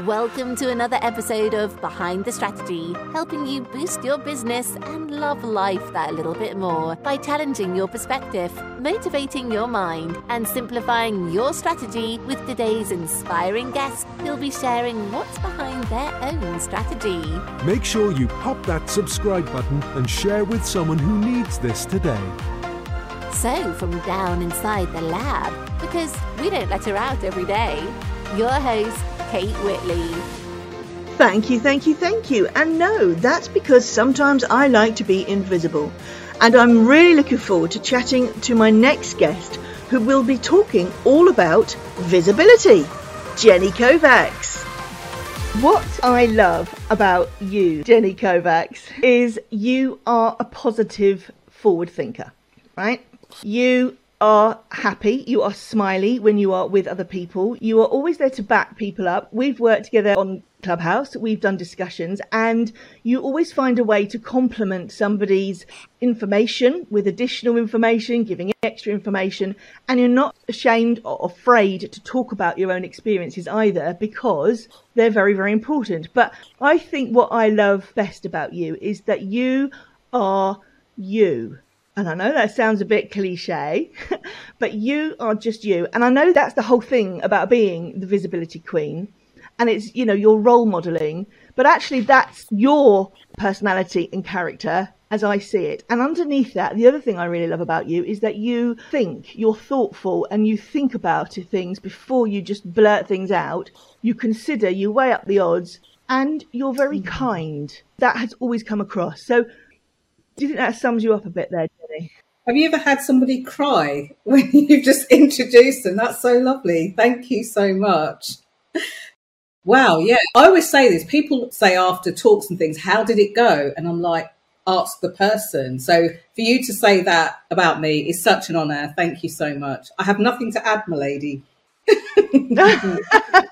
Welcome to another episode of Behind the Strategy, helping you boost your business and love life that little bit more by challenging your perspective, motivating your mind, and simplifying your strategy with today's inspiring guest who'll be sharing what's behind their own strategy. Make sure you pop that subscribe button and share with someone who needs this today. So, from down inside the lab, because we don't let her out every day, your host, Kate Whitley. Thank you, thank you, thank you. And no, that's because sometimes I like to be invisible. And I'm really looking forward to chatting to my next guest who will be talking all about visibility, Jenny Kovacs. What I love about you, Jenny Kovacs, is you are a positive forward thinker, right? You are happy, you are smiley when you are with other people, you are always there to back people up. We've worked together on Clubhouse, we've done discussions, and you always find a way to complement somebody's information with additional information, giving extra information, and you're not ashamed or afraid to talk about your own experiences either because they're very, very important. But I think what I love best about you is that you are you. And I know that sounds a bit cliche, but you are just you. And I know that's the whole thing about being the visibility queen. And it's, you know, your role modeling, but actually that's your personality and character as I see it. And underneath that, the other thing I really love about you is that you think, you're thoughtful and you think about things before you just blurt things out. You consider, you weigh up the odds and you're very mm-hmm. kind. That has always come across. So do you think that sums you up a bit there? Have you ever had somebody cry when you've just introduced them? That's so lovely. Thank you so much. Wow, yeah. I always say this. People say after talks and things, how did it go? And I'm like, ask the person. So for you to say that about me is such an honour. Thank you so much. I have nothing to add, my lady.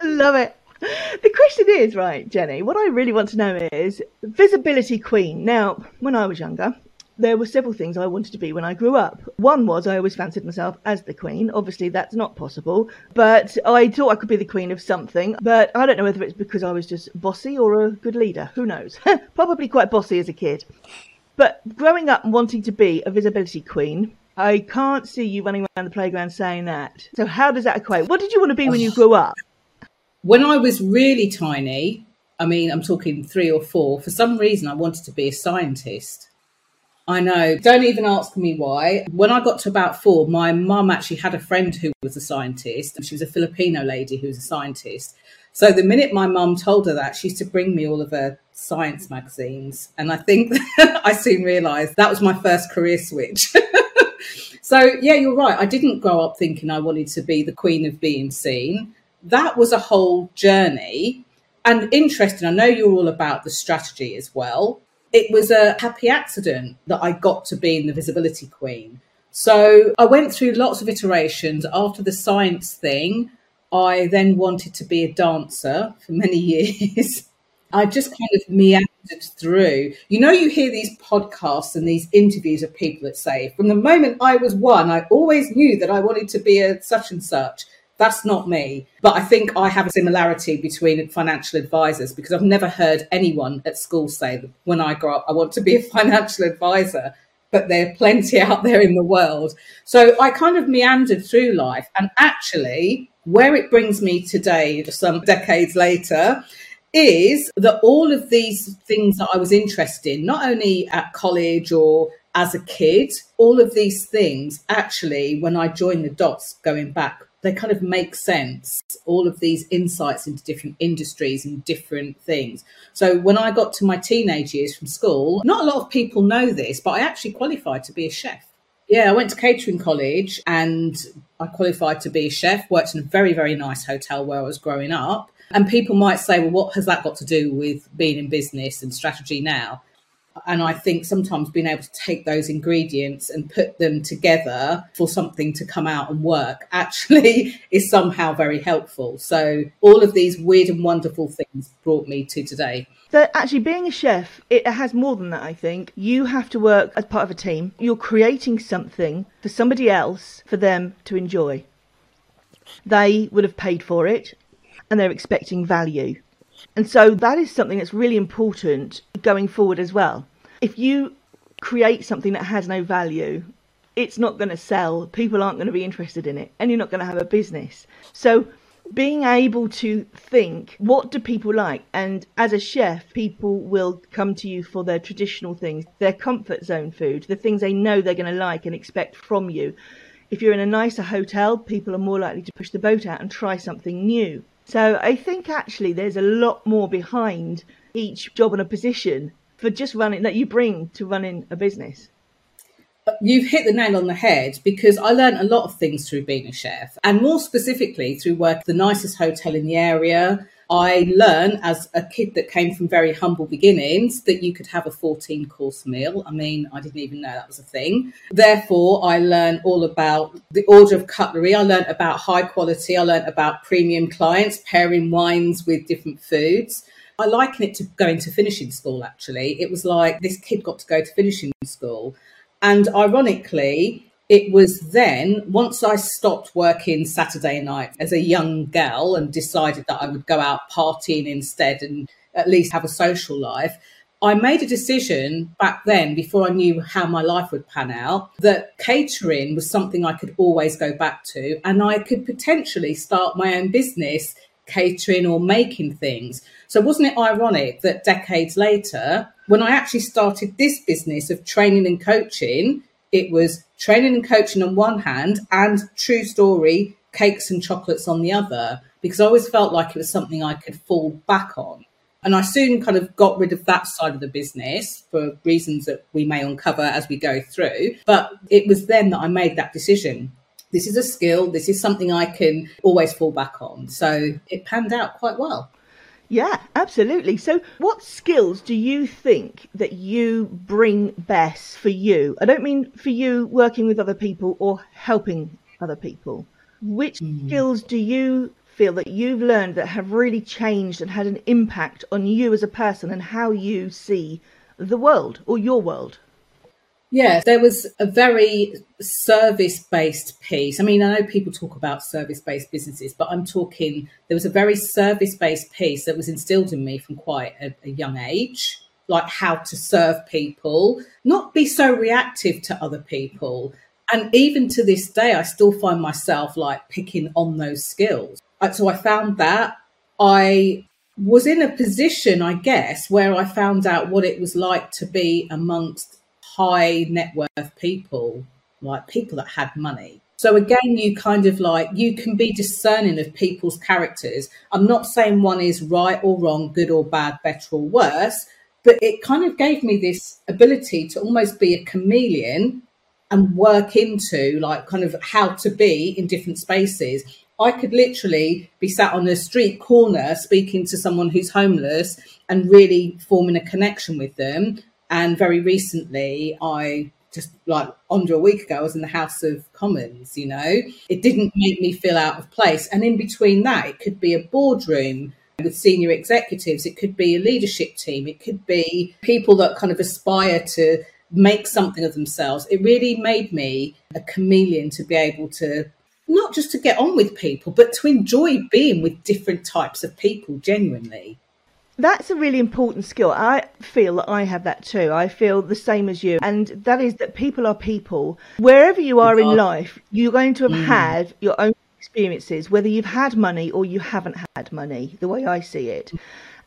Love it. The question is, right, Jenny, what I really want to know is visibility queen. Now, when I was younger, there were several things I wanted to be when I grew up. One was I always fancied myself as the queen. Obviously, that's not possible, but I thought I could be the queen of something. But I don't know whether it's because I was just bossy or a good leader. Who knows? Probably quite bossy as a kid. But growing up and wanting to be a visibility queen, I can't see you running around the playground saying that. So, how does that equate? What did you want to be when you grew up? When I was really tiny, I mean, I'm talking three or four, for some reason I wanted to be a scientist. I know. Don't even ask me why. When I got to about four, my mum actually had a friend who was a scientist, and she was a Filipino lady who was a scientist. So the minute my mum told her that, she used to bring me all of her science magazines. And I think I soon realised that was my first career switch. so, yeah, you're right. I didn't grow up thinking I wanted to be the queen of being seen that was a whole journey. And interesting, I know you're all about the strategy as well. It was a happy accident that I got to being the visibility queen. So I went through lots of iterations. After the science thing, I then wanted to be a dancer for many years. I just kind of meandered through. You know, you hear these podcasts and these interviews of people that say, from the moment I was one, I always knew that I wanted to be a such and such. That's not me. But I think I have a similarity between financial advisors because I've never heard anyone at school say that when I grow up, I want to be a financial advisor. But there are plenty out there in the world. So I kind of meandered through life. And actually, where it brings me today, some decades later, is that all of these things that I was interested in, not only at college or as a kid, all of these things actually, when I joined the dots going back they kind of make sense all of these insights into different industries and different things. So when i got to my teenage years from school not a lot of people know this but i actually qualified to be a chef. Yeah i went to catering college and i qualified to be a chef worked in a very very nice hotel where i was growing up. And people might say well what has that got to do with being in business and strategy now and I think sometimes being able to take those ingredients and put them together for something to come out and work actually is somehow very helpful. So all of these weird and wonderful things brought me to today. So actually being a chef, it has more than that, I think. You have to work as part of a team. You're creating something for somebody else for them to enjoy. They would have paid for it and they're expecting value. And so that is something that's really important going forward as well. If you create something that has no value, it's not going to sell, people aren't going to be interested in it, and you're not going to have a business. So being able to think what do people like? And as a chef people will come to you for their traditional things their comfort zone food the things they know they're going to like and expect from you. If you're in a nicer hotel people are more likely to push the boat out and try something new. So i think actually there's a lot more behind each job and a position for just running that you bring to running a business You've hit the nail on the head because I learned a lot of things through being a chef, and more specifically through work the nicest hotel in the area. I learned as a kid that came from very humble beginnings that you could have a 14 course meal. I mean, I didn't even know that was a thing. Therefore, I learned all about the order of cutlery. I learned about high quality. I learned about premium clients, pairing wines with different foods. I liken it to going to finishing school, actually. It was like this kid got to go to finishing school and ironically, it was then, once I stopped working Saturday night as a young girl and decided that I would go out partying instead and at least have a social life, I made a decision back then, before I knew how my life would pan out, that catering was something I could always go back to and I could potentially start my own business catering or making things. So, wasn't it ironic that decades later, when I actually started this business of training and coaching, it was training and coaching on one hand and true story, cakes and chocolates on the other, because I always felt like it was something I could fall back on. And I soon kind of got rid of that side of the business for reasons that we may uncover as we go through. But it was then that I made that decision. This is a skill, this is something I can always fall back on. So it panned out quite well. Yeah, absolutely. So, what skills do you think that you bring best for you? I don't mean for you working with other people or helping other people. Which mm. skills do you feel that you've learned that have really changed and had an impact on you as a person and how you see the world or your world? Yeah, there was a very service based piece. I mean, I know people talk about service based businesses, but I'm talking, there was a very service based piece that was instilled in me from quite a, a, young age, like how to serve people, not be so reactive to other people. And even to this day, I still find myself like picking on those skills. So I found that I was in a position, I guess, where I found out what it was like to be amongst high net worth people, like people that had money. So again, you kind of like you can be discerning of people's characters. I'm not saying one is right or wrong, good or bad, better or worse, but it kind of gave me this ability to almost be a chameleon and work into like kind of how to be in different spaces. I could literally be sat on a street corner speaking to someone who's homeless and really forming a connection with them. And very recently, I just like under a week ago, I was in the House of Commons, you know, it didn't make me feel out of place. And in between that, it could be a boardroom with senior executives, it could be a leadership team, it could be people that kind of aspire to make something of themselves. It really made me a chameleon to be able to not just to get on with people, but to enjoy being with different types of people genuinely that's a really important skill. I feel that I have that too. I feel the same as you. And that is that people are people. Wherever you are in life, you're going to have mm. had your own experiences, whether you've had money or you haven't had money, the way I see it.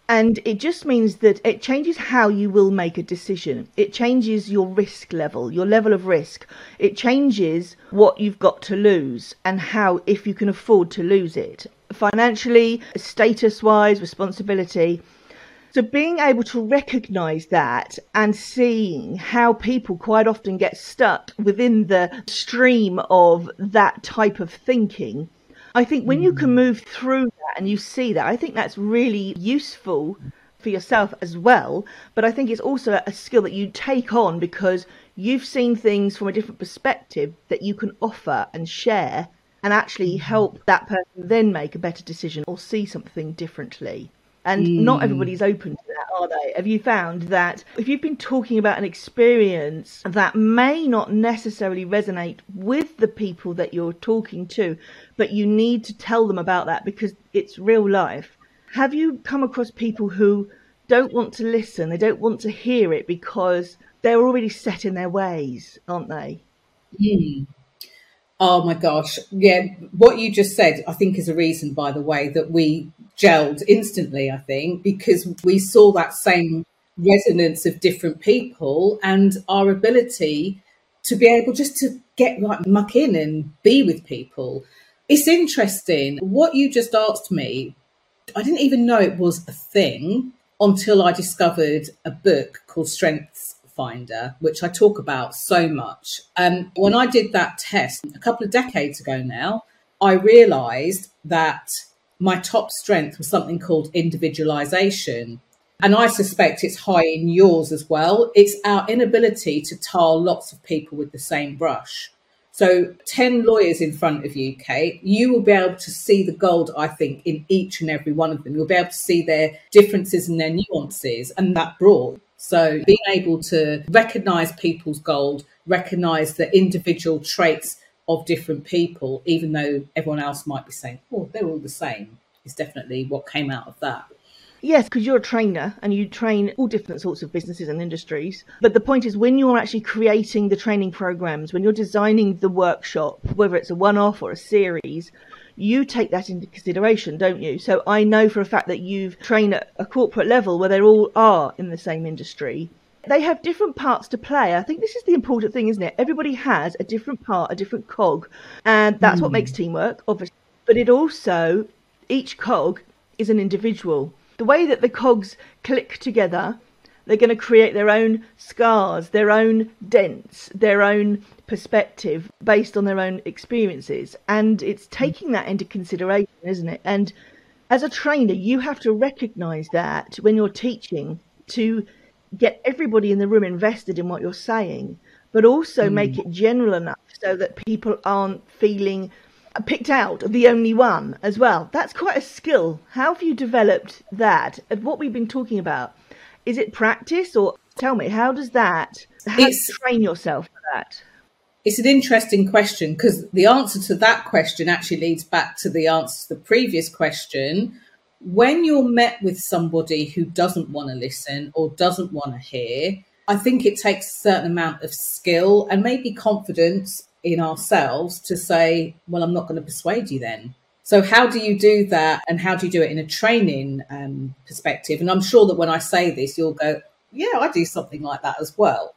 And it just means that it changes how you will make a decision. It changes your risk level, your level of risk. It changes what you've got to lose and how, if you can afford to lose it. Financially, status wise, responsibility so being able to recognize that and seeing how people quite often get stuck within the stream of that type of thinking, I think when you can mm. move through that and you see that, I think that's really useful for yourself as well. But I think it's also a skill that you take on because you've seen things from a different perspective that you can offer and share and actually mm. help that person then make a better decision or see something differently. And mm. not everybody's open to that, are they? Have you found that if you've been talking about an experience that may not necessarily resonate with the people that you're talking to, but you need to tell them about that because it's real life? have you come across people who don't want to listen? They don't want to hear it because they're already set in their ways, aren't they? Mm. Oh my gosh. Yeah. What you just said, I think, is a reason, by the way, that we gelled instantly, I think, because we saw that same resonance of different people and our ability to be able just to get like muck in and be with people. It's interesting. What you just asked me, I didn't even know it was a thing until I discovered a book called Strengths Finder, which I talk about so much. Um, when I did that test a couple of decades ago now, I realized that my top strength was something called individualization. And I suspect it's high in yours as well. It's our inability to tar lots of people with the same brush. So, 10 lawyers in front of you, Kate, you will be able to see the gold, I think, in each and every one of them. You'll be able to see their differences and their nuances and that broad. So, being able to recognize people's gold, recognize the individual traits of different people, even though everyone else might be saying, oh, they're all the same, is definitely what came out of that. Yes, because you're a trainer and you train all different sorts of businesses and industries. But the point is, when you're actually creating the training programs, when you're designing the workshop, whether it's a one off or a series, you take that into consideration, don't you? So I know for a fact that you've trained at a corporate level where they all are in the same industry. They have different parts to play. I think this is the important thing, isn't it? Everybody has a different part, a different cog, and that's mm. what hmm. makes teamwork, obviously. But it also, each cog is an individual the way that the cogs click together, they're going to create their own scars, their own dents, their own perspective based on their own experiences. And it's taking that into consideration, isn't it? And as a trainer, you have to recognize that when you're teaching to get everybody in the room invested in what you're saying, but also mm. make it general enough so that people aren't feeling picked out the only one as well. That's quite a skill. How have you developed that? What we've been talking about, is it practice or tell me, how does that, how do you train yourself for that? It's an interesting question because the answer to that question actually leads back to the answer to the previous question. When you're met with somebody who doesn't want to listen or doesn't want to hear, I think it takes a certain amount of skill and maybe confidence in ourselves to say, well, I'm not going to persuade you then. So, how do you do that? And how do you do it in a training um, perspective? And I'm sure that when I say this, you'll go, yeah, I do something like that as well.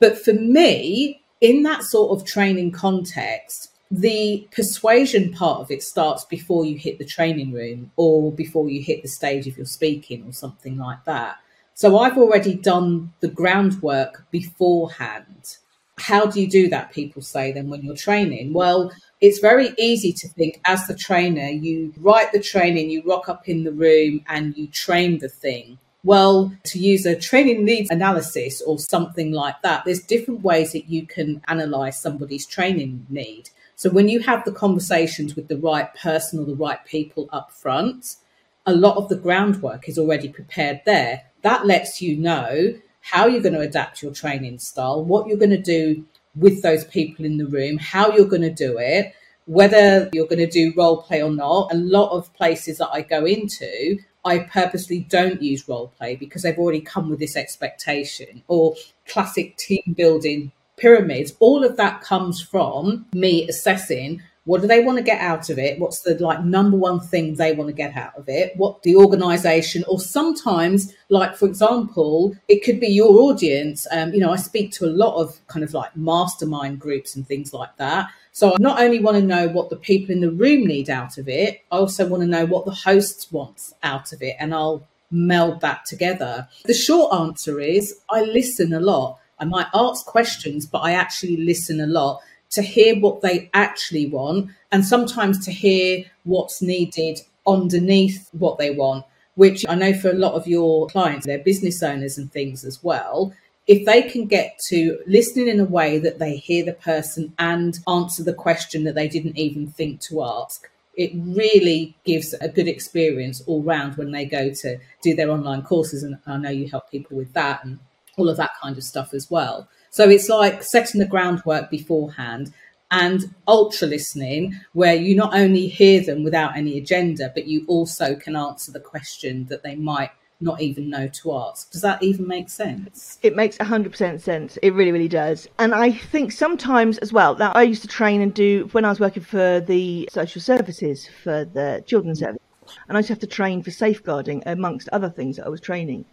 But for me, in that sort of training context, the persuasion part of it starts before you hit the training room or before you hit the stage if you're speaking or something like that. So I've already done the groundwork beforehand how do you do that? People say then when you're training. Well, it's very easy to think as the trainer, you write the training, you rock up in the room and you train the thing. Well, to use a training needs analysis or something like that, there's different ways that you can analyze somebody's training need. So when you have the conversations with the right person or the right people up front, a lot of the groundwork is already prepared there. That lets you know how you're going to adapt your training style, what you're going to do with those people in the room, how you're going to do it, whether you're going to do role play or not. A lot of places that I go into, I purposely don't use role play because they've already come with this expectation or classic team building pyramids. All of that comes from me assessing what do they want to get out of it? What's the like number one thing they want to get out of it? What the organization, or sometimes, like for example, it could be your audience. Um, you know, I speak to a lot of kind of like mastermind groups and things like that. So I not only want to know what the people in the room need out of it, I also want to know what the host wants out of it, and I'll meld that together. The short answer is I listen a lot. I might ask questions, but I actually listen a lot to hear what they actually want and sometimes to hear what's needed underneath what they want, which I know for a lot of your clients, they're business owners and things as well. If they can get to listening in a way that they hear the person and answer the question that they didn't even think to ask, it really gives a good experience all round when they go to do their online courses. And I know you help people with that and all of that kind of stuff as well. So it's like setting the groundwork beforehand. and ultra listening, where you not only hear them without any agenda, but you also can answer the question that they might not even know to ask. Does that even make sense? It makes 100% sense. It really, really does. And I think sometimes as well, that I used to train and do when I was working for the social services for the children's mm. service. And I used to have to train for safeguarding amongst other things that I was training.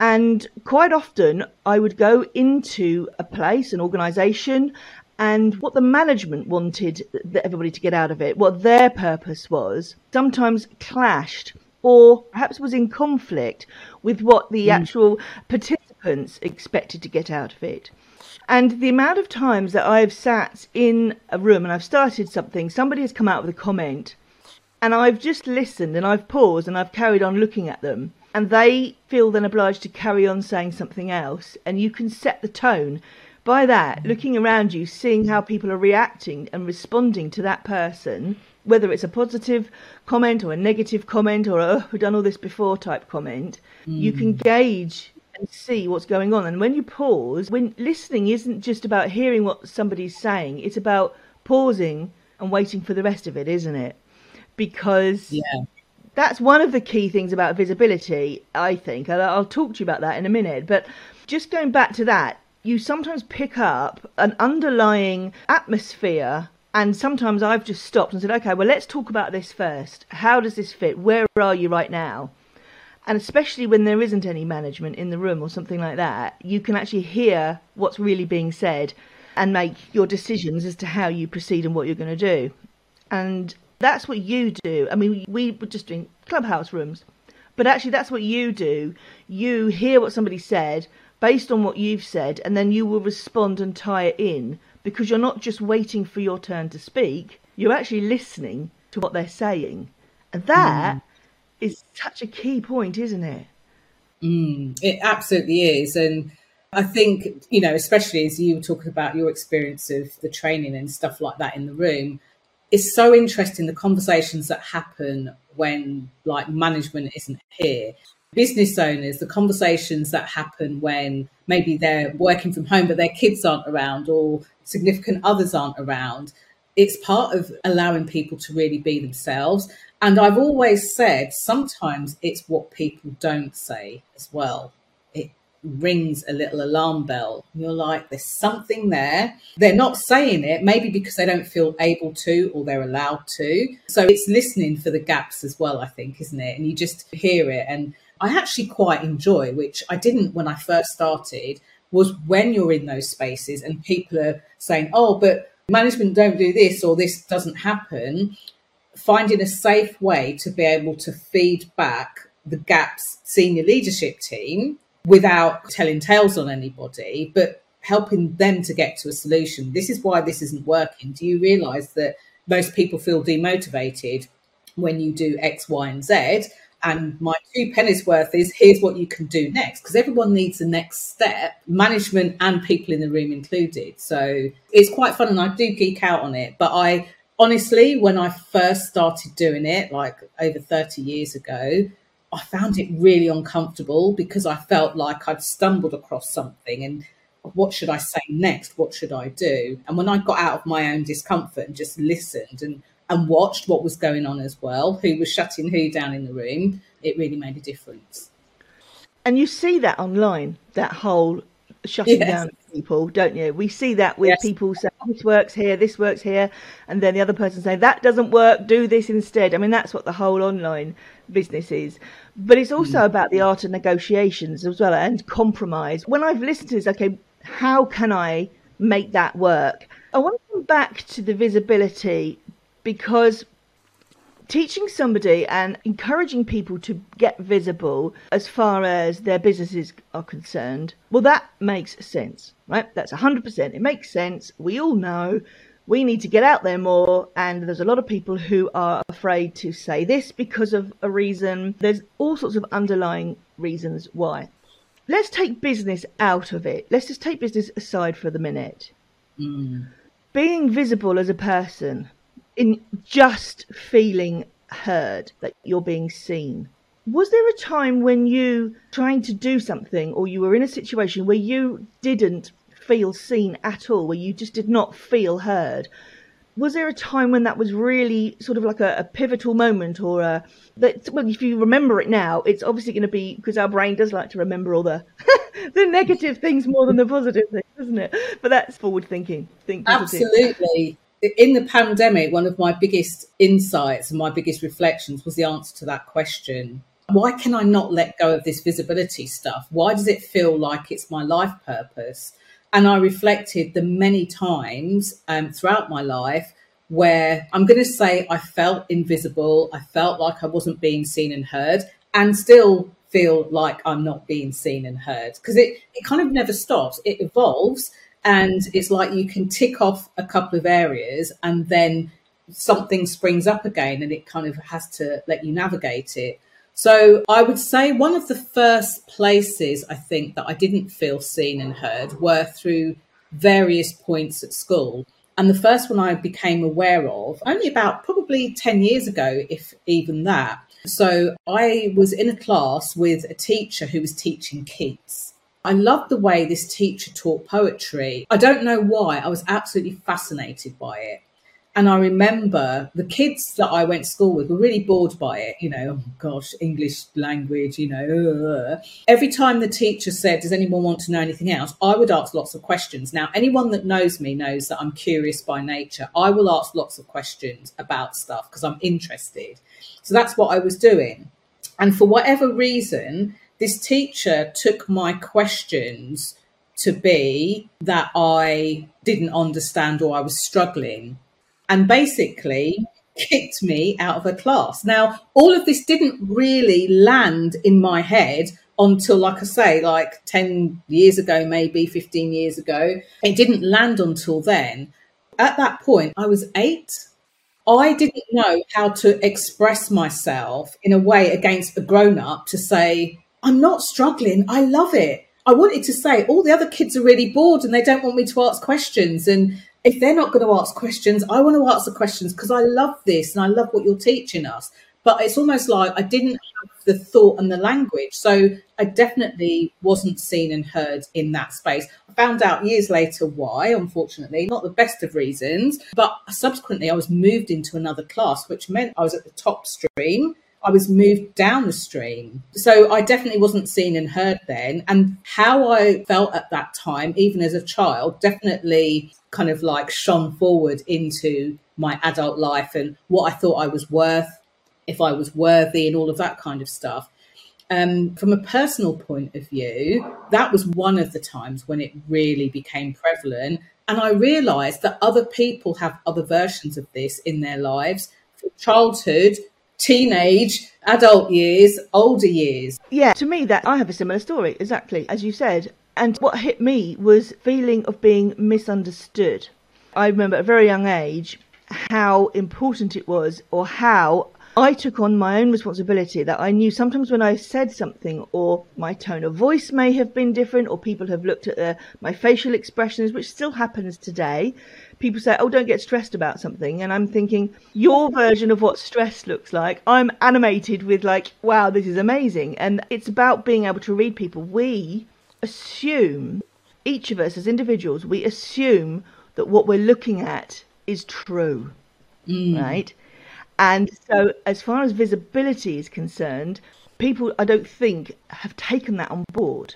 And quite often I would go into a place, an organisation, and what the management wanted everybody to get out of it, what their purpose was, sometimes clashed or perhaps was in conflict with what the mm. actual participants expected to get out of it. And the amount of times that I've sat in a room and I've started something, somebody has come out with a comment, and I've just listened and I've paused and I've carried on looking at them, and they feel then obliged to carry on saying something else, and you can set the tone by that, looking around you, seeing how people are reacting and responding to that person, whether it's a positive comment or a negative comment or a, oh, we've done all this before type comment, mm. you can gauge and see what's going on. And when you pause, when listening isn't just about hearing what somebody's saying, it's about pausing and waiting for the rest of it, isn't it? Because yeah. That's one of the key things about visibility, I think. And I'll talk to you about that in a minute. But just going back to that, you sometimes pick up an underlying atmosphere and sometimes I've just stopped and said, okay, well, let's talk about this first. How does this fit? Where are you right now? And especially when there isn't any management in the room or something like that, you can actually hear what's really being said and make your decisions as to how you proceed and what you're going to do. And that's what you do. I mean, we were just doing clubhouse rooms, but actually, that's what you do. You hear what somebody said, based on what you've said, and then you will respond and tie it in because you're not just waiting for your turn to speak, you're actually listening to what they're saying. And that mm. is such a key point, isn't it? Mm, it absolutely is. And I think, you know, especially as you were talking about your experience of the training and stuff like that in the room, it's so interesting the conversations that happen when like management isn't here business owners, the conversations that happen when maybe they're working from home but their kids aren't around or significant others aren't around. It's part of allowing people to really be themselves. And I've always said sometimes it's what people don't say as well. Rings a little alarm bell. You're like, there's something there. They're not saying it, maybe because they don't feel able to or they're allowed to. So it's listening for the gaps as well, I think, isn't it? And you just hear it. And I actually quite enjoy, which I didn't when I first started, was when you're in those spaces and people are saying, oh, but management don't do this or this doesn't happen, finding a safe way to be able to feed back the gaps senior leadership team without telling tales on anybody, but helping them to get to a solution. This is why this isn't working. Do you realize that most people feel demotivated when you do X, Y, and Z? And my two pennies worth is here's what you can do next because everyone needs the next step, management and people in the room included. So it's quite fun and I do geek out on it. But I honestly, when I first started doing it, like over 30 years ago, I found it really uncomfortable because I felt like I'd stumbled across something and what should I say next? What should I do? And when I got out of my own discomfort and just listened and and watched what was going on as well, who was shutting who down in the room, it really made a difference. And you see that online, that whole shutting yes. down people, don't you? We see that with yes. people saying this works here, this works here, and then the other person saying that doesn't work, do this instead. I mean, that's what the whole online business is. But it's also mm. about the art of negotiations as well and compromise. When I've listened to this, okay, how can I make that work? I want to come back to the visibility because teaching somebody and encouraging people to get visible as far as their businesses are concerned, well, that makes sense, right? That's 100%. It makes sense. We all know we need to get out there more, and there's a lot of people who are afraid to say this because of a reason. There's all sorts of underlying reasons why. Let's take business out of it. Let's just take business aside for the minute. Mm. Being visible as a person, in just feeling heard, that you're being seen. Was there a time when you trying to do something or you were in a situation where you didn't feel seen at all, where you just did not feel heard? was there a time when that was really sort of like a, a pivotal moment or a that well if you remember it now it's obviously going to be because our brain does like to remember all the the negative things more than the positive things doesn't it but that's forward thinking think positive. absolutely in the pandemic one of my biggest insights and my biggest reflections was the answer to that question. Why can i not let go of this visibility stuff? Why does it feel like it's my life purpose? And I reflected the many times um, throughout my life where I'm going to say I felt invisible, I felt like I wasn't being seen and heard, and still feel like I'm not being seen and heard. Because it, it kind of never stops. It evolves, and it's like you can tick off a couple of areas and then something springs up again and it kind of has to let you navigate it. So I would say one of the first places I think that I didn't feel seen and heard were through various points at school. And the first one I became aware of only about probably 10 years ago, if even that. So I was in a class with a teacher who was teaching Keats. I loved the way this teacher taught poetry. I don't know why, I was absolutely fascinated by it. And I remember the kids that I went to school with were really bored by it. You know, oh gosh, English language, you know. Every time the teacher said, Does anyone want to know anything else? I would ask lots of questions. Now, anyone that knows me knows that I'm curious by nature. I will ask lots of questions about stuff because I'm interested. So that's what I was doing. And for whatever reason, this teacher took my questions to be that I didn't understand or I was struggling and basically kicked me out of a class. Now, all of this didn't really land in my head until, like I say, like 10 years ago, maybe 15 years ago. It didn't land until then. At that point, I was eight. I didn't know how to express myself in a way against a grown up to say, I'm not struggling. I love it. I wanted to say all the other kids are really bored and they don't want me to ask questions and if they're not going to ask questions, I want to ask the questions because I love this and I love what you're teaching us. But it's almost like I didn't have the thought and the language. So I definitely wasn't seen and heard in that space. I found out years later why, unfortunately, not the best of reasons. But subsequently, I was moved into another class, which meant I was at the top stream I was moved down the stream. So I definitely wasn't seen and heard then. And how I felt at that time, even as a child, definitely kind of like shone forward into my adult life and what I thought I was worth, if I was worthy, and all of that kind of stuff. Um, from a personal point of view, that was one of the times when it really became prevalent. And I realized that other people have other versions of this in their lives from childhood teenage, adult years, older years. Yeah, to me, that I have a similar story, exactly as you said. And what hit me was feeling of being misunderstood. I remember at a very young age how important it was, or how I took on my own responsibility that I knew sometimes when I said something or my tone of voice may have been different or people have looked at the, my facial expressions, which still happens today, people say, "Oh, don't get stressed about something," and I'm thinking, your version of what stress looks like. I'm animated with like, "Wow, this is amazing," and it's about being able to read people. We assume each of us as individuals, we assume that what we're looking at is true, mm. right? And so, as far as visibility is concerned, people I don't think have taken that on board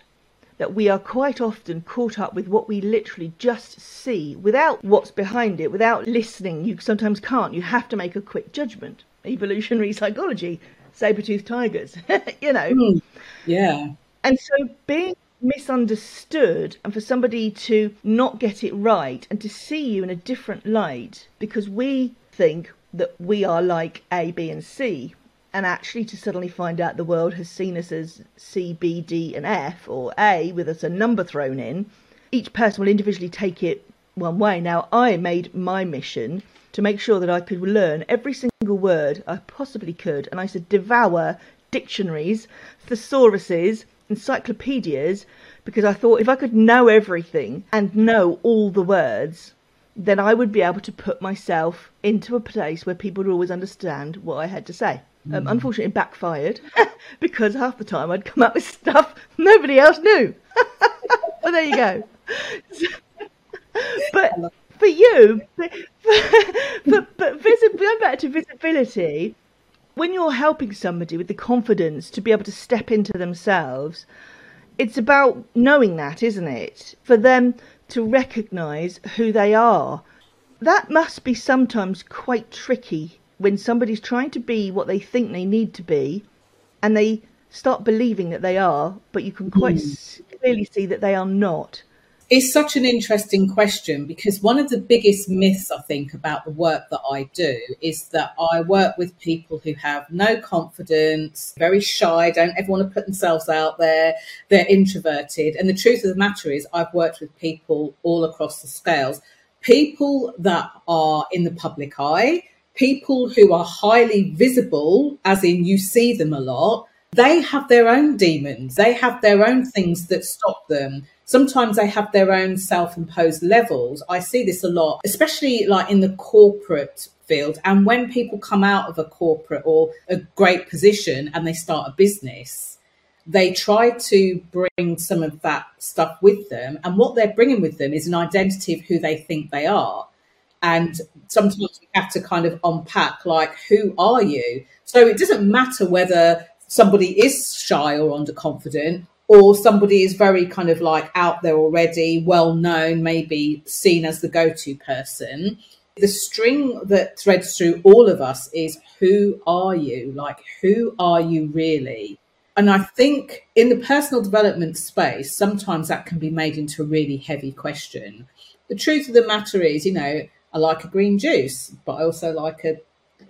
that we are quite often caught up with what we literally just see without what's behind it, without listening. You sometimes can't. You have to make a quick judgment. Evolutionary psychology, saber-toothed tigers, you know. Mm, yeah. And so being misunderstood and for somebody to not get it right and to see you in a different light because we think that we are like A, B, and C and actually to suddenly find out the world has seen us as C, B, D, and F, or A with us a number thrown in, each person will individually take it one way. Now, I made my mission to make sure that I could learn every single word I possibly could, and I said devour dictionaries, thesauruses, encyclopedias, because I thought if I could know everything and know all the words, then I would be able to put myself into a place where people would always understand what I had to say. Um, mm. Unfortunately, it backfired because half the time I'd come up with stuff nobody else knew. but there you go. but for you, but, but, but visi- going back to visibility, when you're helping somebody with the confidence to be able to step into themselves, it's about knowing that, isn't it? For them to recognize who they are. That must be sometimes quite tricky when somebody's trying to be what they think they need to be and they start believing that they are, but you can quite mm. clearly see that they are not. It's such an interesting question because one of the biggest myths I think about the work that I do is that I work with people who have no confidence, very shy, don't ever want to put themselves out there, they're introverted. And the truth of the matter is, I've worked with people all across the scales, people that are in the public eye, people who are highly visible, as in you see them a lot. They have their own demons. They have their own things that stop them sometimes they have their own self-imposed levels i see this a lot especially like in the corporate field and when people come out of a corporate or a great position and they start a business they try to bring some of that stuff with them and what they're bringing with them is an identity of who they think they are and sometimes you have to kind of unpack like who are you so it doesn't matter whether somebody is shy or underconfident or somebody is very kind of like out there already, well known, maybe seen as the go to person. The string that threads through all of us is who are you? Like, who are you really? And I think in the personal development space, sometimes that can be made into a really heavy question. The truth of the matter is, you know, I like a green juice, but I also like a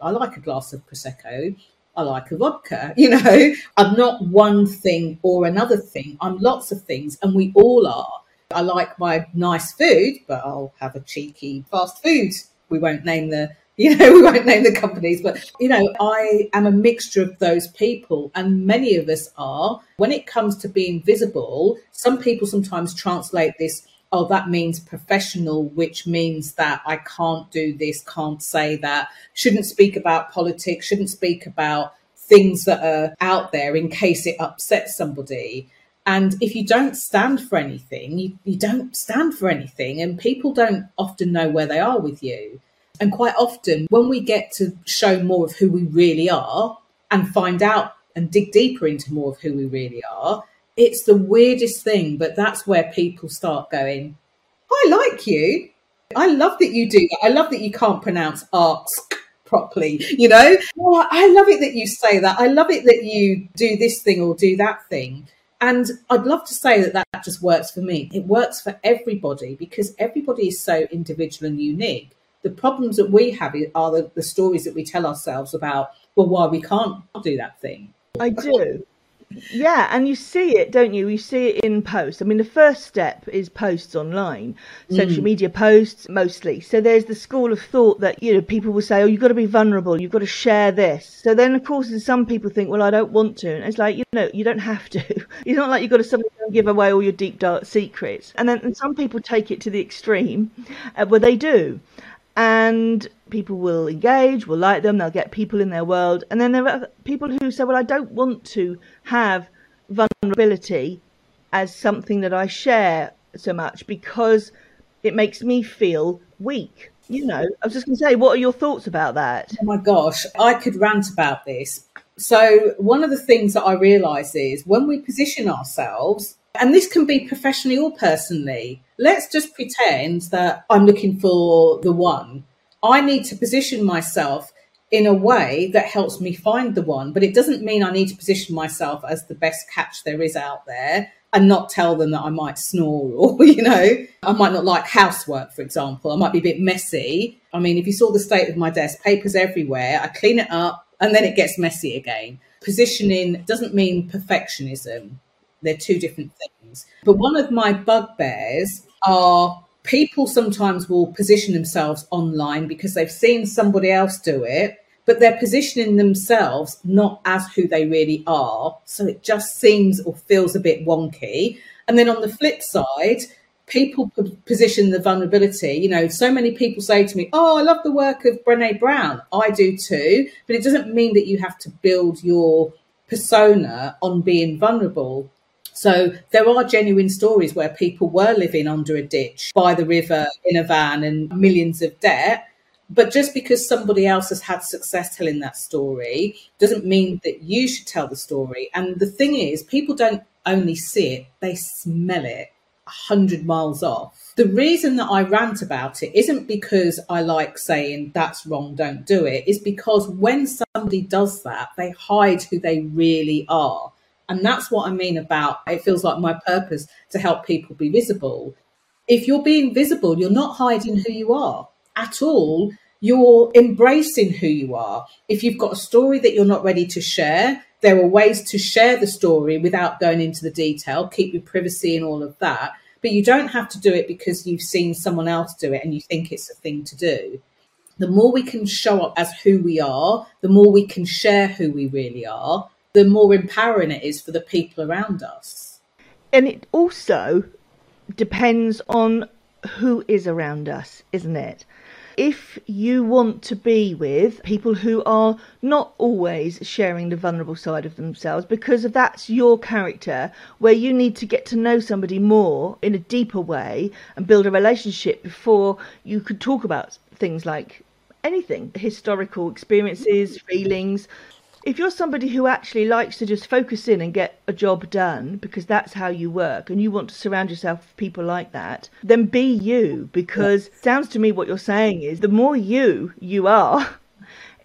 I like a glass of prosecco. I like a vodka. You know, I'm not one thing or another thing. I'm lots of things, and we all are. I like my nice food, but I'll have a cheeky fast food. We won't name the, you know, we won't name the companies, but you know, I am a mixture of those people, and many of us are. When it comes to being visible, some people sometimes translate this oh, that means professional, which means that I can't do this, can't say that, shouldn't speak about politics, shouldn't speak about things that are out there in case it upsets somebody. And if you don't stand for anything, you, you don't stand for anything, and people don't often know where they are with you. And quite often, when we get to show more of who we really are and find out and dig deeper into more of who we really are, it's the weirdest thing, but that's where people start going, I like you. I love that you do that. I love that you can't pronounce ask properly, you know? Oh, I love it that you say that. I love it that you do this thing or do that thing. And I'd love to say that that just works for me. It works for everybody because everybody is so individual and unique. The problems that we have are the, the stories that we tell ourselves about, well, why we can't do that thing. I do. Yeah, and you see it, don't you? You see it in posts. I mean, the first step is posts online, social mm. media posts mostly. So there's the school of thought that, you know, people will say, oh, you've got to be vulnerable, you've got to share this. So then, of course, some people think, well, I don't want to. And it's like, you know, you don't have to. it's not like you've got to suddenly give away all your deep, dark secrets. And then and some people take it to the extreme uh, where they do and people will engage, will like them, they'll get people in their world. And then there are people who say, well, I don't want to have vulnerability as something that I share so much because it makes me feel weak. You know, I was just going to say, what are your thoughts about that? Oh my gosh, I could rant about this. So, one of the things that I realise is when we position ourselves, and this can be professionally or personally, let's just pretend that I'm looking for the one. I need to position myself in a way that helps me find the one, but it doesn't mean I need to position myself as the best catch there is out there and not tell them that I might snore or, you know, I might not like housework, for example. I might be a bit messy. I mean, if you saw the state of my desk, papers everywhere, I clean it up and then it gets messy again. Positioning doesn't mean perfectionism. They're two different things. But one of my bugbears are people sometimes will position themselves online because they've seen somebody else do it, but they're positioning themselves not as who they really are. So it just seems or feels a bit wonky. And then on the flip side, people position the vulnerability. You know, so many people say to me, Oh, I love the work of Brene Brown. I do too. But it doesn't mean that you have to build your persona on being vulnerable. So there are genuine stories where people were living under a ditch by the river in a van and millions of debt. But just because somebody else has had success telling that story doesn't mean that you should tell the story. And the thing is, people don't only see it, they smell it a hundred miles off. The reason that I rant about it isn't because I like saying that's wrong, don't do it. It's because when somebody does that, they hide who they really are. And that's what I mean about it feels like my purpose to help people be visible. If you're being visible, you're not hiding who you are at all. You're embracing who you are. If you've got a story that you're not ready to share, there are ways to share the story without going into the detail, keep your privacy and all of that. But you don't have to do it because you've seen someone else do it and you think it's a thing to do. The more we can show up as who we are, the more we can share who we really are, the more empowering it is for the people around us. And it also depends on who is around us, isn't it? If you want to be with people who are not always sharing the vulnerable side of themselves because of that's your character, where you need to get to know somebody more in a deeper way and build a relationship before you could talk about things like anything historical experiences, feelings, if you're somebody who actually likes to just focus in and get a job done because that's how you work and you want to surround yourself with people like that, then be you because yeah. sounds to me what you're saying is the more you you are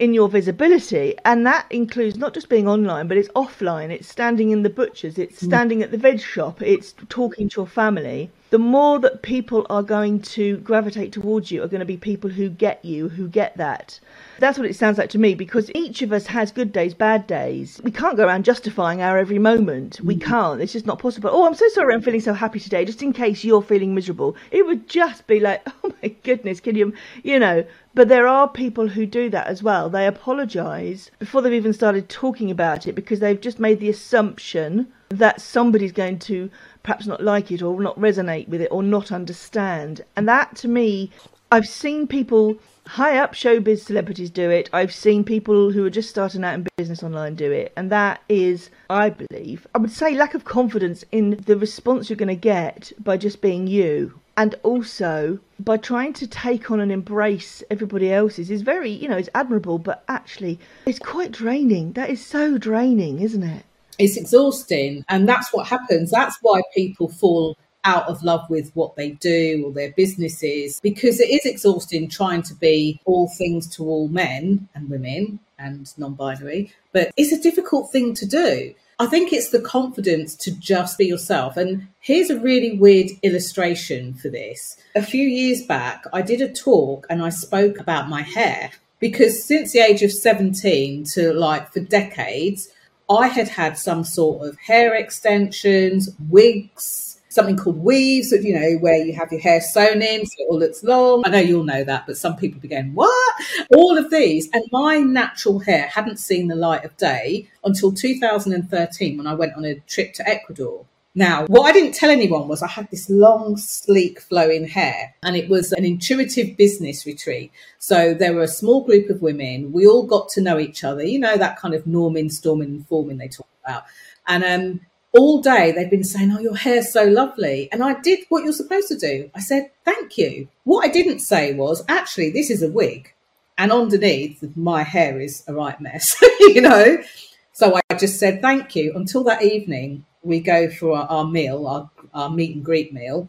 in your visibility and that includes not just being online but it's offline it's standing in the butchers it's mm. standing at the veg shop it's talking to your family the more that people are going to gravitate towards you are going to be people who get you, who get that. That's what it sounds like to me because each of us has good days, bad days. We can't go around justifying our every moment. We mm. can't. It's just not possible. Oh, I'm so sorry I'm feeling so happy today, just in case you're feeling miserable. It would just be like, oh my goodness, can you, you know. But there are people who do that as well. They apologise before they've even started talking about it because they've just made the assumption that somebody's going to perhaps not like it or not resonate with it or not understand. And that to me, I've seen people high up showbiz celebrities do it. I've seen people who are just starting out in business online do it. And that is, I believe, I would say lack of confidence in the response you're going to get by just being you. And also by trying to take on and embrace everybody else's is very, you know, it's admirable, but actually it's quite draining. That is so draining, isn't it? it's exhausting. And that's what happens. That's why people fall out of love with what they do or their businesses because it is exhausting trying to be all things to all men and women and non binary. But it's a difficult thing to do. I think it's the confidence to just be yourself. And here's a really weird illustration for this. A few years back, I did a talk and I spoke about my hair because since the age of 17 to like for decades, I had had some sort of hair extensions, wigs, something called weaves, you know, where you have your hair sewn in so it all looks long. I know you'll know that, but some people be going, what? All of these. And my natural hair hadn't seen the light of day until 2013 when I went on a trip to Ecuador. Now, what I didn't tell anyone was I had this long, sleek, flowing hair, and it was an intuitive business retreat. So there were a small group of women. We all got to know each other, you know, that kind of norming, storming, and forming they talk about. And um, all day they've been saying, Oh, your hair's so lovely. And I did what you're supposed to do. I said, Thank you. What I didn't say was, Actually, this is a wig. And underneath, my hair is a right mess, you know. So I just said, Thank you. Until that evening, we go for our, our meal, our, our meet and greet meal.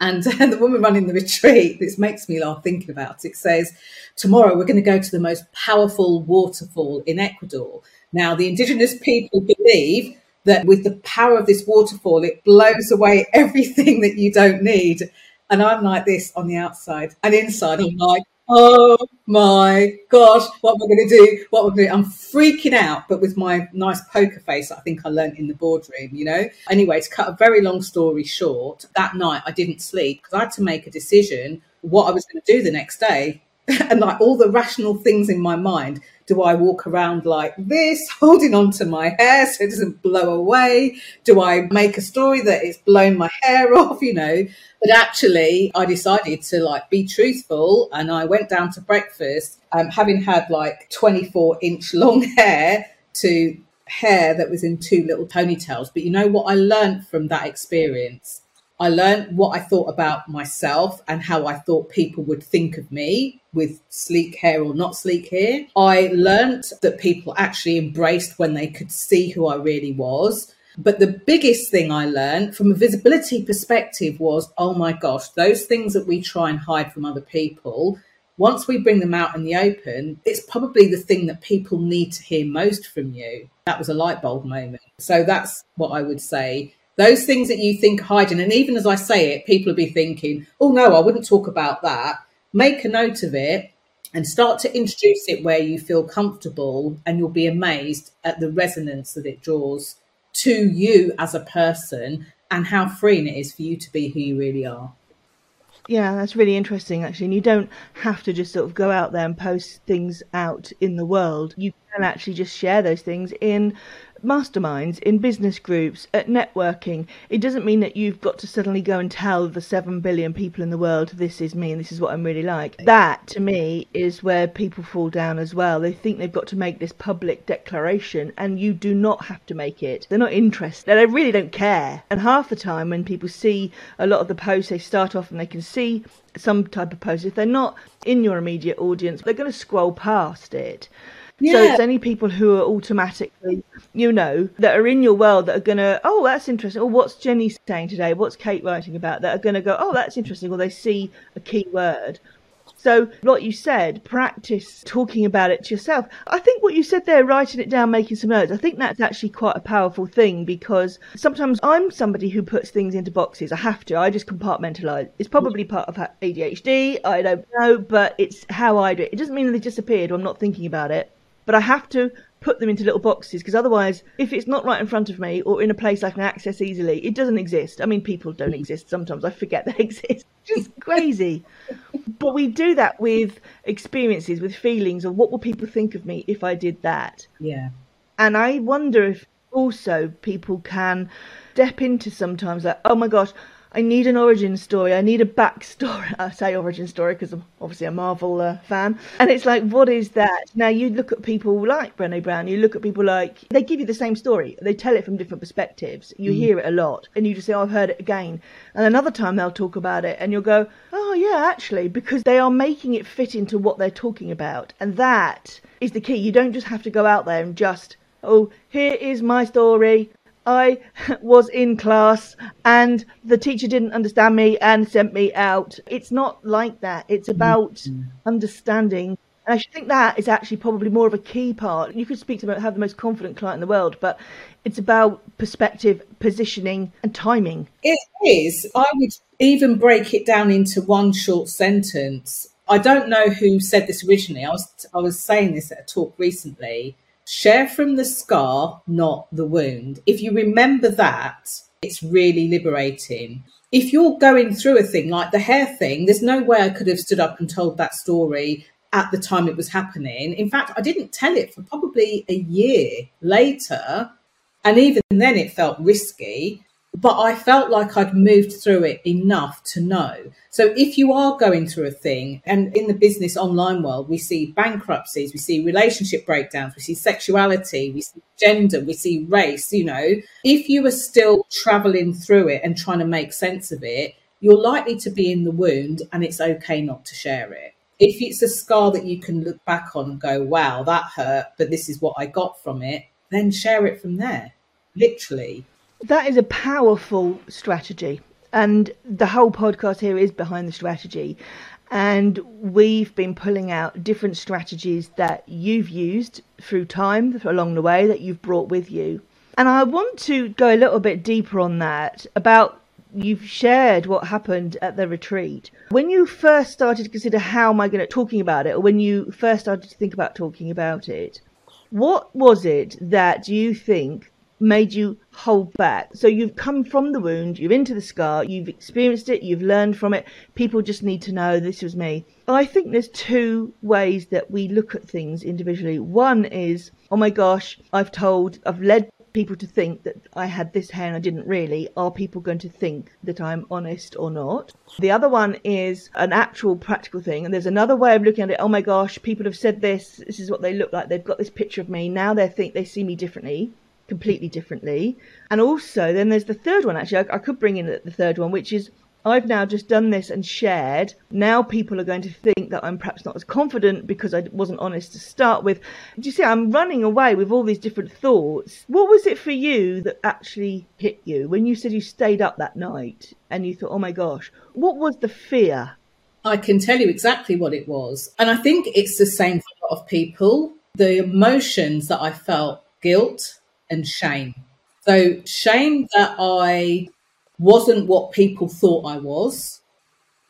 And the woman running the retreat, this makes me laugh thinking about it, says, Tomorrow we're going to go to the most powerful waterfall in Ecuador. Now, the indigenous people believe that with the power of this waterfall, it blows away everything that you don't need. And I'm like this on the outside and inside. I'm like, oh my gosh, what am I going to do? What am I going to do? I'm freaking out, but with my nice poker face I think I learned in the boardroom, you know? Anyway, to cut a very long story short, that night I didn't sleep because I had to make a decision what I was going to do the next day. and like all the rational things in my mind do I walk around like this, holding on to my hair so it doesn't blow away? Do I make a story that it's blown my hair off, you know? But actually, I decided to like be truthful and I went down to breakfast, um, having had like 24 inch long hair to hair that was in two little ponytails. But you know what I learned from that experience? I learned what I thought about myself and how I thought people would think of me with sleek hair or not sleek hair. I learned that people actually embraced when they could see who I really was. But the biggest thing I learned from a visibility perspective was oh my gosh, those things that we try and hide from other people, once we bring them out in the open, it's probably the thing that people need to hear most from you. That was a light bulb moment. So that's what I would say. Those things that you think hiding, and even as I say it, people will be thinking, oh no, I wouldn't talk about that. Make a note of it and start to introduce it where you feel comfortable, and you'll be amazed at the resonance that it draws to you as a person and how freeing it is for you to be who you really are. Yeah, that's really interesting actually. And you don't have to just sort of go out there and post things out in the world. You can actually just share those things in masterminds, in business groups, at networking. It doesn't mean that you've got to suddenly go and tell the 7 billion people in the world, this is me and this is what I'm really like. That, to me, is where people fall down as well. They think they've got to make this public declaration, and you do not have to make it. They're not interested. They really don't care. And half the time, when people see a lot of the posts, they start off and they can see some type of post. If they're not in your immediate audience, they're going to scroll past it. Yeah. So it's only people who are automatically, you know, that are in your world that are going to, oh, that's interesting. Or what's Jenny saying today? What's Kate writing about? That are going to go, oh, that's interesting. Or they see a key word. So, like you said, practice talking about it to yourself. I think what you said there, writing it down, making some notes, I think that's actually quite a powerful thing because sometimes I'm somebody who puts things into boxes. I have to. I just compartmentalize. It's probably part of ADHD. I don't know, but it's how I do it. It doesn't mean they disappeared or I'm not thinking about it but I have to put them into little boxes because otherwise, if it's not right in front of me or in a place I can access easily, it doesn't exist. I mean, people don't exist sometimes. I forget they exist. Just crazy. but we do that with experiences, with feelings of what will people think of me if I did that. Yeah. And I wonder if also people can step into sometimes like, oh my gosh, I need an origin story. I need a backstory. I say origin story because I'm obviously a Marvel uh, fan. And it's like, what is that? Now you look at people like Brené Brown. You look at people like they give you the same story. They tell it from different perspectives. You mm. hear it a lot, and you just say, oh, "I've heard it again." And another time they'll talk about it, and you'll go, "Oh yeah, actually," because they are making it fit into what they're talking about, and that is the key. You don't just have to go out there and just oh, here is my story. I was in class and the teacher didn't understand me and sent me out. It's not like that. It's about mm-hmm. understanding. And I think that is actually probably more of a key part. You could speak to have the most confident client in the world, but it's about perspective, positioning, and timing. It is. I would even break it down into one short sentence. I don't know who said this originally. I was I was saying this at a talk recently Share from the scar, not the wound. If you remember that, it's really liberating. If you're going through a thing like the hair thing, there's no way I could have stood up and told that story at the time it was happening. In fact, I didn't tell it for probably a year later. And even then, it felt risky but I felt like I'd moved through it enough to know. So if you are going through a thing, and in the business online world, we see bankruptcies, we see relationship breakdowns, we see sexuality, we see gender, we see race, you know, if you are still traveling through it and trying to make sense of it, you're likely to be in the wound and it's okay not to share it. If it's a scar that you can look back on and go, wow, that hurt, but this is what I got from it, then share it from there, literally that is a powerful strategy. And the whole podcast here is behind the strategy. And we've been pulling out different strategies that you've used through time along the way that you've brought with you. And I want to go a little bit deeper on that about you've shared what happened at the retreat. When you first started to consider how am I going to talking about it, or when you first started to think about talking about it, what was it that you think made you hold back. So you've come from the wound, you're into the scar, you've experienced it, you've learned from it. People just need to know this was me. I think there's two ways that we look at things individually. One is, oh my gosh, I've told, I've led people to think that I had this hair and I didn't really. Are people going to think that I'm honest or not? The other one is an actual practical thing. And there's another way of looking at it. Oh my gosh, people have said this. This is what they look like. They've got this picture of me. Now they think they see me differently completely differently. And also, then there's the third one. Actually, I, I could bring in the, the third one, which is I've now just done this and shared. Now people are going to think that I'm perhaps not as confident because I wasn't honest to start with. Do you see? I'm running away with all these different thoughts. What was it for you that actually hit you when you said you stayed up that night and you thought, oh my gosh, what was the fear? I can tell you exactly what it was. And I think it's the same for a lot of people. The emotions that I felt guilt and shame. So, shame that I wasn't what people thought I was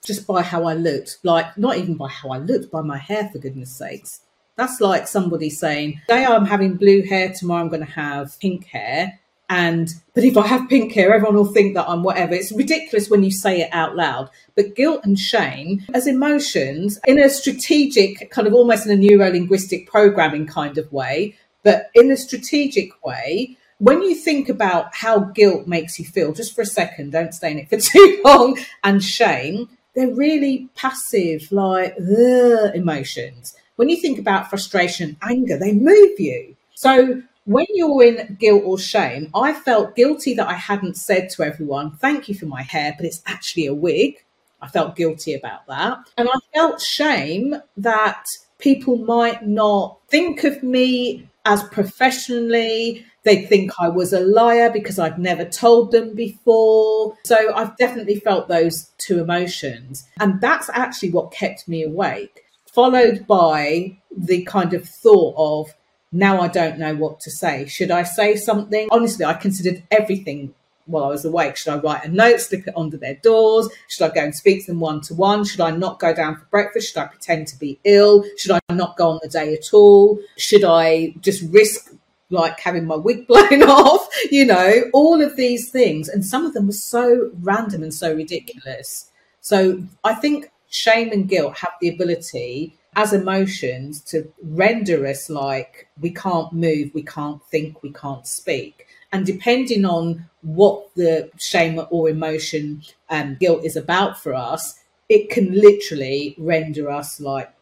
just by how I looked. Like, not even by how I looked, by my hair, for goodness sakes. That's like somebody saying, Today I'm having blue hair, tomorrow I'm going to have pink hair. And, but if I have pink hair, everyone will think that I'm whatever. It's ridiculous when you say it out loud. But guilt and shame as emotions in a strategic, kind of almost in a neuro linguistic programming kind of way, but in a strategic way, when you think about how guilt makes you feel, just for a second, don't stay in it for too long, and shame, they're really passive, like the emotions. When you think about frustration, anger, they move you. So when you're in guilt or shame, I felt guilty that I hadn't said to everyone, thank you for my hair, but it's actually a wig. I felt guilty about that. And I felt shame that people might not think of me as professionally They'd think I was a liar because I'd never told them before. So I've definitely felt those two emotions. And that's actually what kept me awake, followed by the kind of thought of, now I don't know what to say. Should I say something? Honestly, I considered everything while I was awake. Should I write a note, slip it under their doors? Should I go and speak to them one to one? Should I not go down for breakfast? Should I pretend to be ill? Should I not go on the day at all? Should I just risk like having my wig blown off, you know, all of these things. And some of them were so random and so ridiculous. So I think shame and guilt have the ability as emotions to render us like we can't move, we can't think, we can't speak. And depending on what the shame or emotion and um, guilt is about for us, it can literally render us like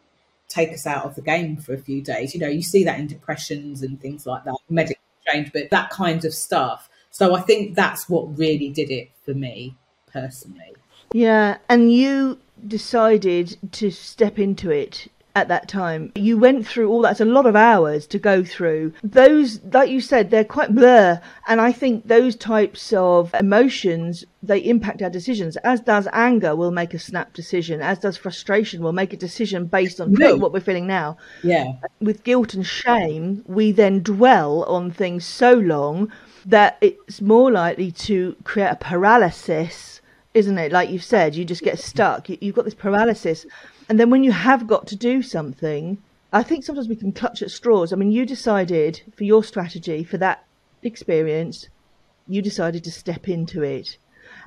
take us out of the game for a few days. You know, you see that in depressions and things like that, medical change, but that kind of stuff. So I think that's what really did it for me personally. Yeah, and you decided to step into it at that time. You went through all that. It's a lot of hours to go through. Those, like you said, they're quite blur. And I think those types of emotions, they impact our decisions. As does anger will make a snap decision. As does frustration will make a decision based on really? what we're feeling now. Yeah. With guilt and shame, we then dwell on things so long that it's more likely to create a paralysis, isn't it? Like you've said, you just get stuck. You've got this paralysis and then when you have got to do something, I think sometimes we can clutch at straws. I mean, you decided for your strategy, for that experience, you decided to step into it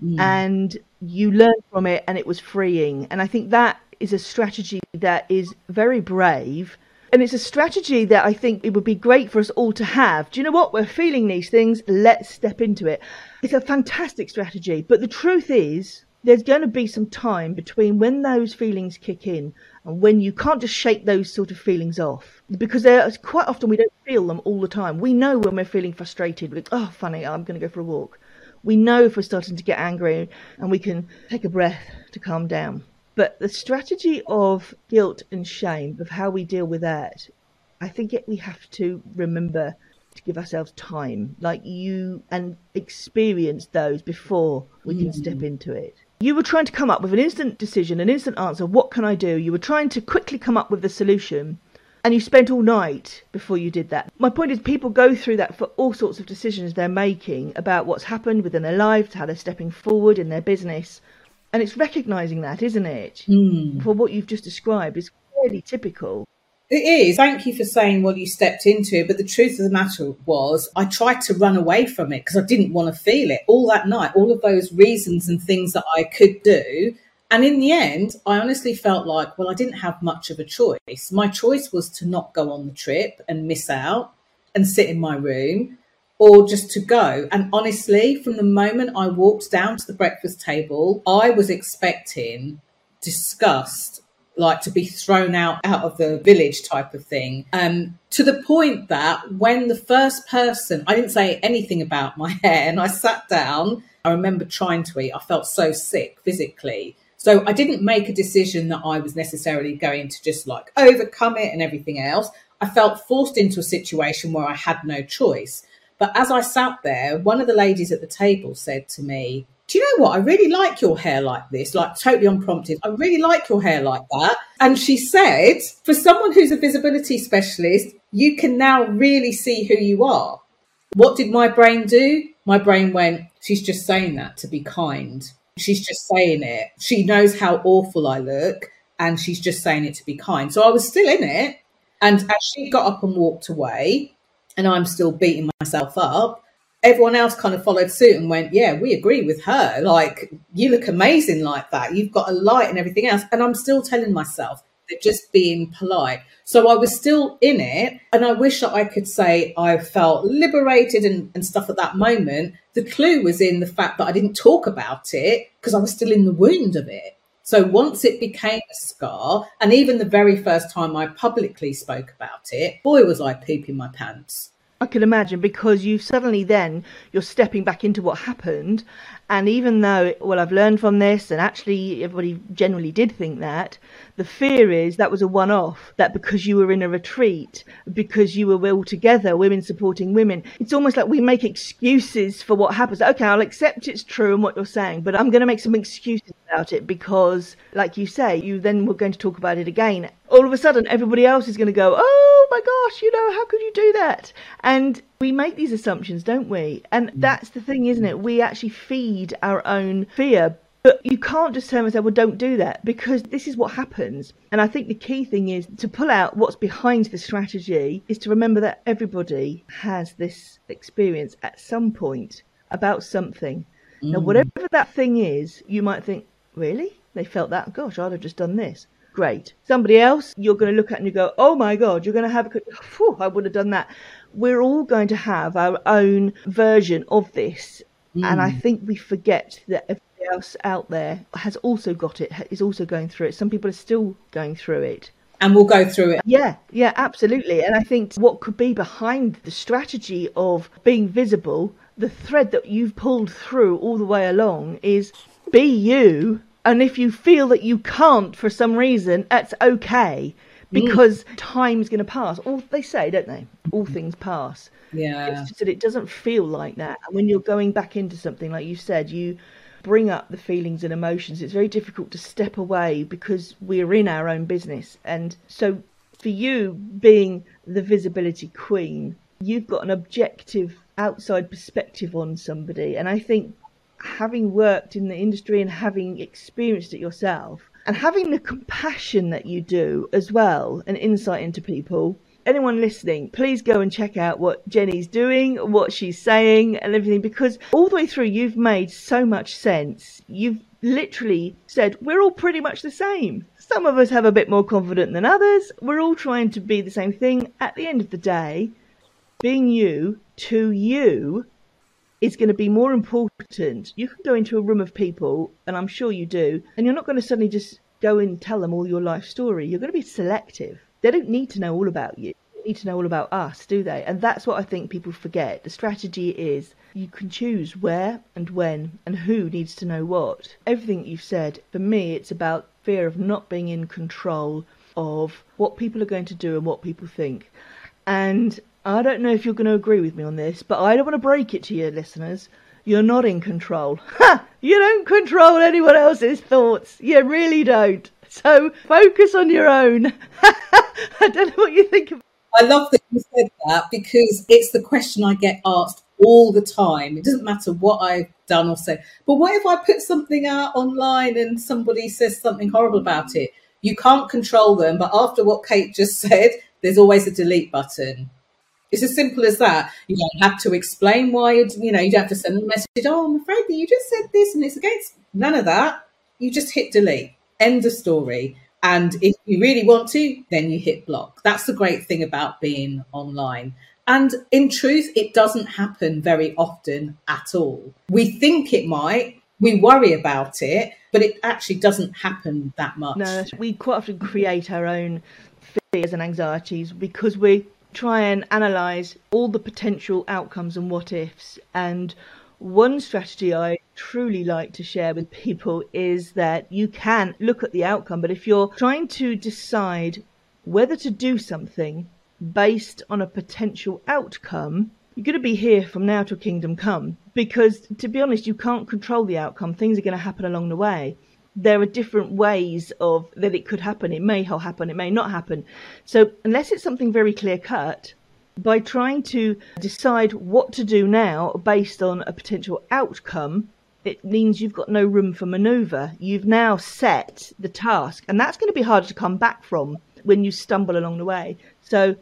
mm. and you learned from it and it was freeing. And I think that is a strategy that is very brave. And it's a strategy that I think it would be great for us all to have. Do you know what? We're feeling these things. Let's step into it. It's a fantastic strategy. But the truth is, there's going to be some time between when those feelings kick in and when you can't just shake those sort of feelings off because quite often we don't feel them all the time. We know when we're feeling frustrated, like, oh, funny, I'm going to go for a walk. We know if we're starting to get angry and we can take a breath to calm down. But the strategy of guilt and shame, of how we deal with that, I think it, we have to remember to give ourselves time, like you, and experience those before we can mm. step into it. You were trying to come up with an instant decision, an instant answer. What can I do? You were trying to quickly come up with the solution. And you spent all night before you did that. My point is, people go through that for all sorts of decisions they're making about what's happened within their lives, how they're stepping forward in their business. And it's recognizing that, isn't it? Mm. For what you've just described is really typical. It is. Thank you for saying what you stepped into. But the truth of the matter was, I tried to run away from it because I didn't want to feel it all that night, all of those reasons and things that I could do. And in the end, I honestly felt like, well, I didn't have much of a choice. My choice was to not go on the trip and miss out and sit in my room or just to go. And honestly, from the moment I walked down to the breakfast table, I was expecting disgust like to be thrown out out of the village type of thing. Um, to the point that when the first person, I didn't say anything about my hair, and I sat down. I remember trying to eat. I felt so sick physically. So I didn't make a decision that I was necessarily going to just like overcome it and everything else. I felt forced into a situation where I had no choice. But as I sat there, one of the ladies at the table said to me, do you know what? I really like your hair like this, like totally unprompted. I really like your hair like that. And she said, for someone who's a visibility specialist, you can now really see who you are. What did my brain do? My brain went, she's just saying that to be kind. She's just saying it. She knows how awful I look and she's just saying it to be kind. So I was still in it. And as she got up and walked away, and I'm still beating myself up, everyone else kind of followed suit and went, Yeah, we agree with her. Like, you look amazing like that. You've got a light and everything else. And I'm still telling myself, they're just being polite. So I was still in it. And I wish that I could say I felt liberated and, and stuff at that moment. The clue was in the fact that I didn't talk about it because I was still in the wound of it. So once it became a scar, and even the very first time I publicly spoke about it, boy, was I pooping my pants. I can imagine because you suddenly then you're stepping back into what happened and even though, well, I've learned from this, and actually everybody generally did think that, the fear is that was a one off, that because you were in a retreat, because you were all together, women supporting women, it's almost like we make excuses for what happens. Okay, I'll accept it's true and what you're saying, but I'm going to make some excuses about it because, like you say, you then were going to talk about it again. All of a sudden, everybody else is going to go, oh my gosh, you know, how could you do that? And we make these assumptions, don't we? And mm. that's the thing, isn't it? We actually feed our own fear. But you can't just turn and say, well, don't do that because this is what happens. And I think the key thing is to pull out what's behind the strategy is to remember that everybody has this experience at some point about something. Mm. Now, whatever that thing is, you might think, really? They felt that? Gosh, I'd have just done this great. Somebody else, you're going to look at and you go, oh my God, you're going to have a, whew, I would have done that. We're all going to have our own version of this. Mm. And I mm. think we forget that everybody else out there has also got it, is also going through it. Some people are still going through it. And we'll go through it. Yeah, yeah, absolutely. And I think what could be behind the strategy of being visible, the thread that you've pulled through all the way along is be you and if you feel that you can't for some reason, that's okay because mm. time's going to pass. All they say, don't they? All things pass. Yeah. It's just that it doesn't feel like that. And when you're going back into something, like you said, you bring up the feelings and emotions. It's very difficult to step away because we're in our own business. And so, for you being the visibility queen, you've got an objective outside perspective on somebody. And I think having worked in the industry and having experienced it yourself and having the compassion that you do as well and insight into people anyone listening, please go and check out what Jenny's doing, what she's saying, and everything, because all the way through, you've made so much sense. You've literally said, we're all pretty much the same. Some of us have a bit more confidence than others. We're all trying to be the same thing. At the end of the day, being you to you is going to be more important. You can go into a room of people, and I'm sure you do, and you're not going to suddenly just go and tell them all your life story. You're going to be selective. They don't need to know all about you. They need to know all about us, do they? And that's what I think people forget. The strategy is you can choose where and when and who needs to know what. Everything you've said, for me, it's about fear of not being in control of what people are going to do and what people think. And I don't know if you're going to agree with me on this, but I don't want to break it to you, listeners. You're not in control. Ha! You don't control anyone else's thoughts. You really don't. So focus on your own. I don't know what you think of. I love that you said that because it's the question I get asked all the time. It doesn't matter what I've done or said. But what if I put something out online and somebody says something horrible about it? You can't control them. But after what Kate just said, there's always a delete button. It's as simple as that. You don't have to explain why, you know, you don't have to send a message, oh, I'm afraid that you just said this and it's against none of that. You just hit delete, end of story. And if you really want to, then you hit block. That's the great thing about being online. And in truth, it doesn't happen very often at all. We think it might. we worry about it, but it actually doesn't happen that much. No, we quite often create our own fears and anxieties because we try and analyze all the potential outcomes and what ifs. And one strategy I truly like to share with people is that you can look at the outcome, but if you're trying to decide whether to do something based on a potential outcome, you're going to be here from now till kingdom come. Because to be honest you can't control the outcome. Things are going to happen along the way there are different ways of that it could happen it may happen it may not happen so unless it's something very clear cut by trying to decide what to do now based on a potential outcome it means you've got no room for maneuver you've now set the task and that's going to be harder to come back from when you stumble along the way so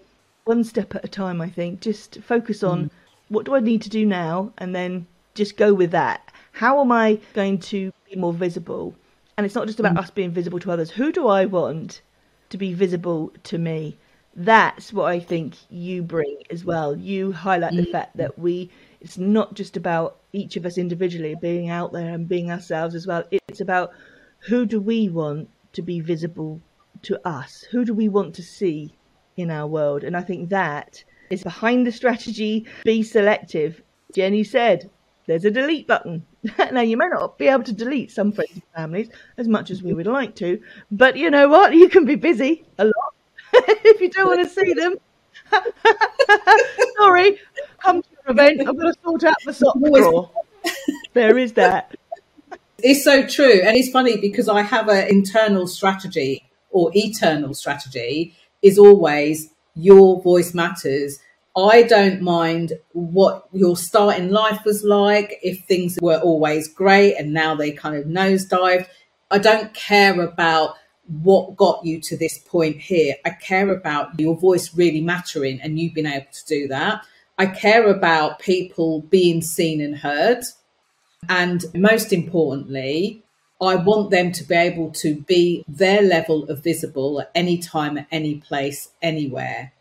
one step at a time, I think. Just focus on mm. what do I need to do now, and then just go with that. How am I going to be more visible? And it's not just about mm. us being visible to others. Who do I want to be visible to me? That's what I think you bring as well. You highlight the mm. fact that we, it's not just about each of us individually being out there and being ourselves as well. It's about who do we want to be visible to us? Who do we want to see in our world. And I think that is behind the strategy be selective. Jenny said there's a delete button. now, you may not be able to delete some friends and families as much as we would like to, but you know what? You can be busy a lot if you don't want to see them. Sorry, come to your event. I'm going to sort out the sock drawer. there is that. It's so true. And it's funny because I have an internal strategy or eternal strategy is always your voice matters. I don't mind what your start in life was like, if things were always great and now they kind of nosedived. I don't care about what got you to this point here. I care about your voice really mattering and you being able to do that. I care about people being seen and heard. And most importantly, I want them to be able to be their level of visible at any time, at any place, anywhere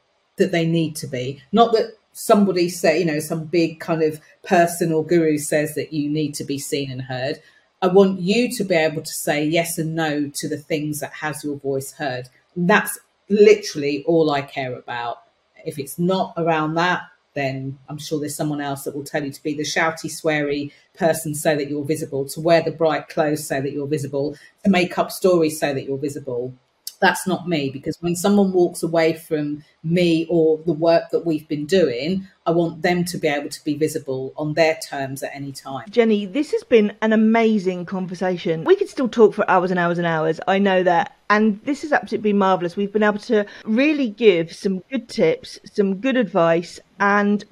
that they need to be. Not that somebody say, you know, some big kind of person or guru says that you need to be seen and heard. I want you to be able to say yes and no to the things that has your voice heard. That's literally all I care about. If it's not around that, then I'm sure there's someone else that will tell you to be the shouty, sweary person so that you're visible, to wear the bright clothes so that you're visible, to make up stories so that you're visible. That's not me because when someone walks away from me or the work that we've been doing, I want them to be able to be visible on their terms at any time. Jenny, this has been an amazing conversation. We could still talk for hours and hours and hours. I know that. And this has absolutely been marvellous. We've been able to really give some good tips, some good advice, and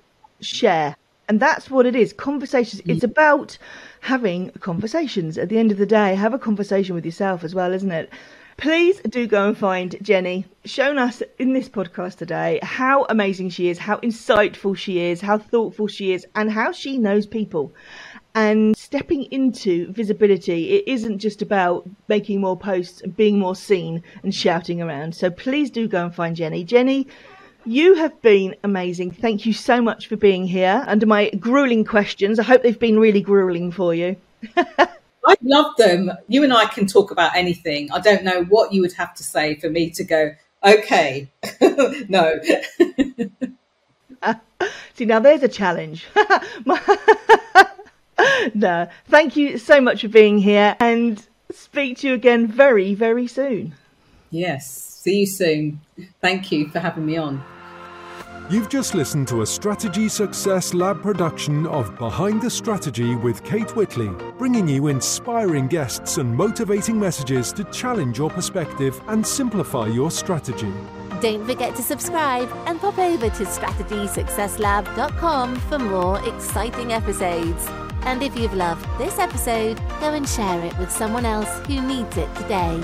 share. And that's what it is. Conversations. It's about having conversations. At the end of the day, have a conversation with yourself as well, isn't it? Please do go and find Jenny, shown us in this podcast today how amazing she is, how insightful she is, how thoughtful she is, and how she knows people. And stepping into visibility, it isn't just about making more posts and being more seen and shouting around. So please do go and find Jenny. Jenny, you have been amazing. Thank you so much for being here under my grueling questions. I hope they've been really grueling for you. I love them. You and I can talk about anything. I don't know what you would have to say for me to go, okay, no. uh, see, now there's a challenge. no, thank you so much for being here and speak to you again very, very soon. Yes, see you soon. Thank you for having me on. You've just listened to a Strategy Success Lab production of Behind the Strategy with Kate Whitley, bringing you inspiring guests and motivating messages to challenge your perspective and simplify your strategy. Don't forget to subscribe and pop over to strategysuccesslab.com for more exciting episodes. And if you've loved this episode, go and share it with someone else who needs it today.